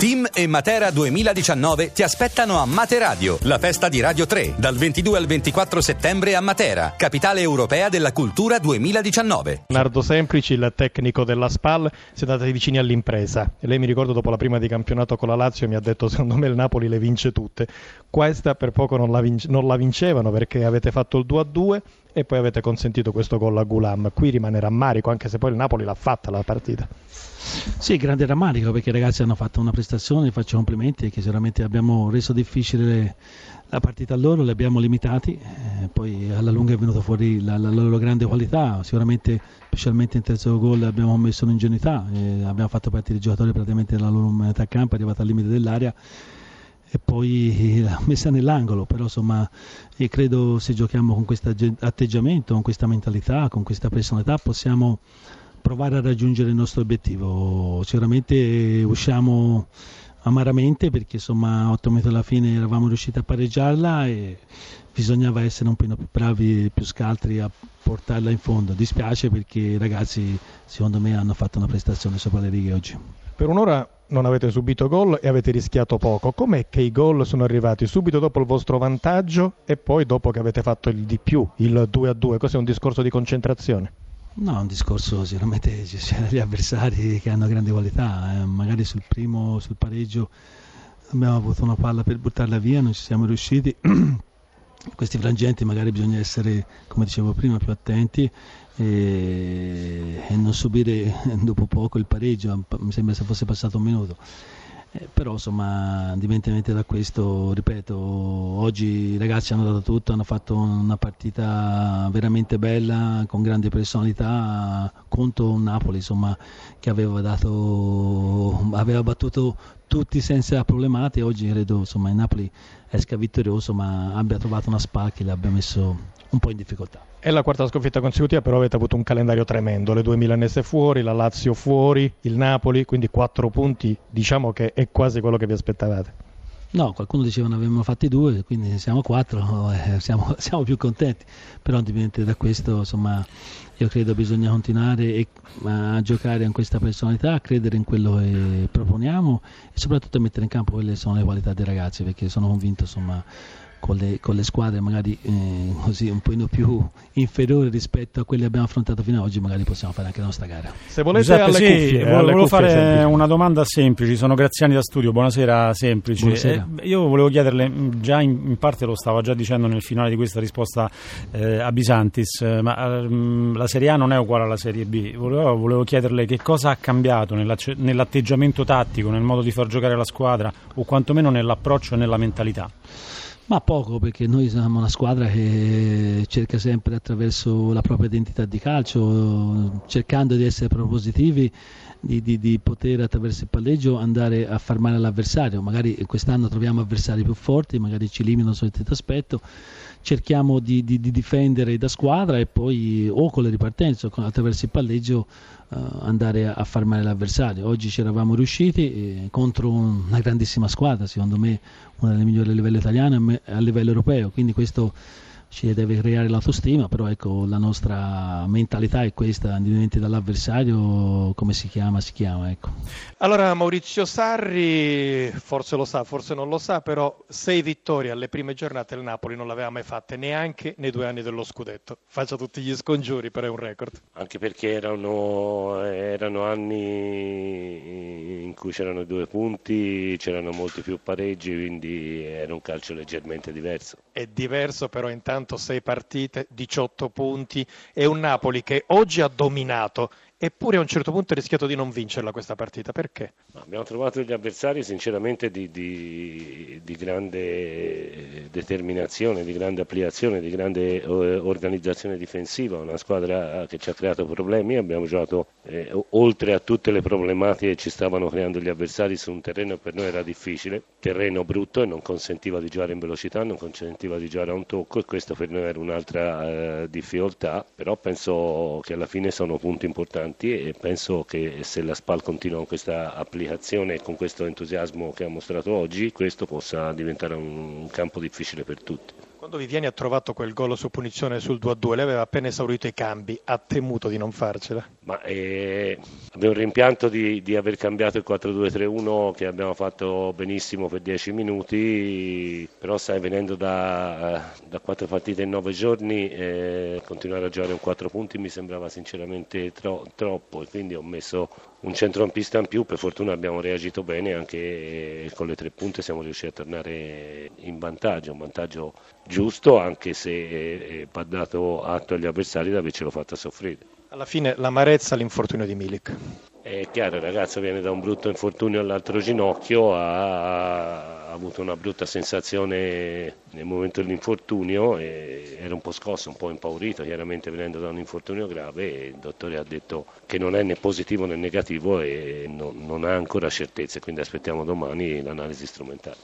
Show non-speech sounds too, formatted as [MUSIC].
Team e Matera 2019 ti aspettano a Materadio, la festa di Radio 3, dal 22 al 24 settembre a Matera, capitale europea della cultura 2019. Nardo Semplici, il tecnico della SPAL, siete andati vicini all'impresa. E lei mi ricordo dopo la prima di campionato con la Lazio mi ha detto secondo me il Napoli le vince tutte. Questa per poco non la, vince, non la vincevano perché avete fatto il 2-2 e poi avete consentito questo gol a Gulam. Qui rimane rammarico anche se poi il Napoli l'ha fatta la partita. Sì, grande rammarico perché i ragazzi hanno fatto una prestazione, faccio complimenti che sicuramente abbiamo reso difficile la partita a loro, li abbiamo limitati, eh, poi alla lunga è venuta fuori la, la, loro grande qualità, sicuramente specialmente in terzo gol abbiamo messo un'ingenuità, eh, abbiamo fatto partire i giocatori praticamente nella loro metà campo, è arrivata al limite dell'area e poi l'ha messa nell'angolo, però insomma io credo se giochiamo con questo atteggiamento, con questa mentalità, con questa personalità possiamo provare a raggiungere il nostro obiettivo. Sicuramente usciamo amaramente perché insomma a 8 metri alla fine eravamo riusciti a pareggiarla e bisognava essere un po' più bravi e più scaltri a portarla in fondo. Dispiace perché i ragazzi secondo me hanno fatto una prestazione sopra le righe oggi. Per un'ora non avete subito gol e avete rischiato poco. Com'è che i gol sono arrivati subito dopo il vostro vantaggio e poi dopo che avete fatto il di più, il 2 a 2? Cos'è un discorso di concentrazione? No, è un discorso sicuramente ci sono degli avversari che hanno grandi qualità, eh, magari sul primo, sul pareggio abbiamo avuto una palla per buttarla via, non ci siamo riusciti. [CLEARS THROAT] Questi frangenti magari bisogna essere, come dicevo prima, più attenti e, e non subire [LAUGHS] dopo poco il pareggio, mi sembra se fosse passato un minuto. Eh, però insomma indipendentemente da questo ripeto oggi i ragazzi hanno dato tutto hanno fatto una partita veramente bella con grande personalità contro un Napoli insomma che aveva dato aveva battuto tutti senza problematiche oggi credo insomma il Napoli esca vittorioso ma abbia trovato una SPA che l'abbia messo un po' in difficoltà. È la quarta sconfitta consecutiva, però avete avuto un calendario tremendo, le due milanese fuori, la Lazio fuori, il Napoli, quindi quattro punti, diciamo che è quasi quello che vi aspettavate. No, qualcuno diceva ne avevamo fatti due, quindi siamo quattro, [LAUGHS] eh, siamo, [LAUGHS] siamo, più contenti, però indipendente da questo insomma io credo bisogna continuare e, a giocare in questa personalità, a credere in quello che proponiamo e soprattutto mettere in campo quelle che sono le qualità dei ragazzi, perché sono convinto insomma con le, con le squadre magari eh, così un po' più inferiori rispetto a quelle che abbiamo affrontato fino ad oggi, magari possiamo fare anche la nostra gara. Se volete Giuseppe, alle sì, cuffie, volevo, alle cuffie fare semplici. una domanda semplice, sono Graziani da studio, buonasera semplice. Buonasera. Eh, io volevo chiederle, già in, in, parte lo stava già dicendo nel finale di questa risposta eh, a Bisantis, eh, ma ehm, la Serie A non è uguale alla Serie B. Volevo, volevo chiederle che cosa ha cambiato nell'atteggiamento tattico, nel modo di far giocare la squadra o quantomeno nell'approccio e nella mentalità. Ma poco, perché noi siamo una squadra che cerca sempre attraverso la propria identità di calcio, cercando di essere propositivi, di, di, di poter attraverso il palleggio andare a far male all'avversario. Magari quest'anno troviamo avversari più forti, magari ci limitano su questo aspetto. Cerchiamo di, di, difendere da squadra e poi o con le ripartenze o attraverso il palleggio andare a, far male all'avversario. Oggi ci eravamo riusciti eh, contro una grandissima squadra, secondo me una delle migliori a livello italiano e a livello europeo, quindi questo ci deve creare l'autostima, però ecco, la nostra mentalità è questa, indipendentemente dall'avversario, come si chiama, si chiama. Ecco. Allora Maurizio Sarri, forse lo sa, forse non lo sa, però sei vittorie alle prime giornate il Napoli non l'aveva mai fatte neanche nei due anni dello scudetto. Faccia tutti gli scongiuri, però è un record. Anche perché erano, erano anni in cui c'erano due punti, c'erano molti più pareggi, quindi era un calcio leggermente diverso. È diverso però intanto soltanto 6 partite, 18 punti e un Napoli che oggi ha dominato eppure a un certo punto ha rischiato di non vincerla questa partita. Perché? Abbiamo trovato degli avversari sinceramente di, di, di, grande determinazione, di grande applicazione, di grande organizzazione difensiva, una squadra che ci ha creato problemi, abbiamo giocato eh, oltre a tutte le problematiche che ci stavano creando gli avversari su un terreno che per noi era difficile, terreno brutto e non consentiva di giocare in velocità, non consentiva di giocare a un tocco e questo per noi era un'altra eh, difficoltà, però penso che alla fine sono punti importanti importanti e penso che se la SPAL continua con questa applicazione e con questo entusiasmo che ha mostrato oggi, questo possa diventare un campo difficile per tutti. Quando Viviani ha trovato quel gol su punizione sul 2-2, lei aveva appena esaurito i cambi, ha temuto di non farcela? Ma eh, abbiamo il rimpianto di, di, aver cambiato il 4-2-3-1 che abbiamo fatto benissimo per 10 minuti, però sai venendo da, da 4 partite in 9 giorni eh, continuare a giocare un 4 punti mi sembrava sinceramente tro, troppo e quindi ho messo un centrocampista in più, per fortuna abbiamo reagito bene anche con le tre punte siamo riusciti a tornare in vantaggio, un vantaggio giusto anche se eh, va dato atto agli avversari di avercelo fatto soffrire. Alla fine l'amarezza l'infortunio di Milik. È chiaro, il ragazzo viene da un brutto infortunio all'altro ginocchio, ha avuto una brutta sensazione nel momento dell'infortunio, era un po' scosso, un po' impaurito, chiaramente venendo da un infortunio grave e il dottore ha detto che non è né positivo né negativo e non, non ha ancora certezze, quindi aspettiamo domani l'analisi strumentale.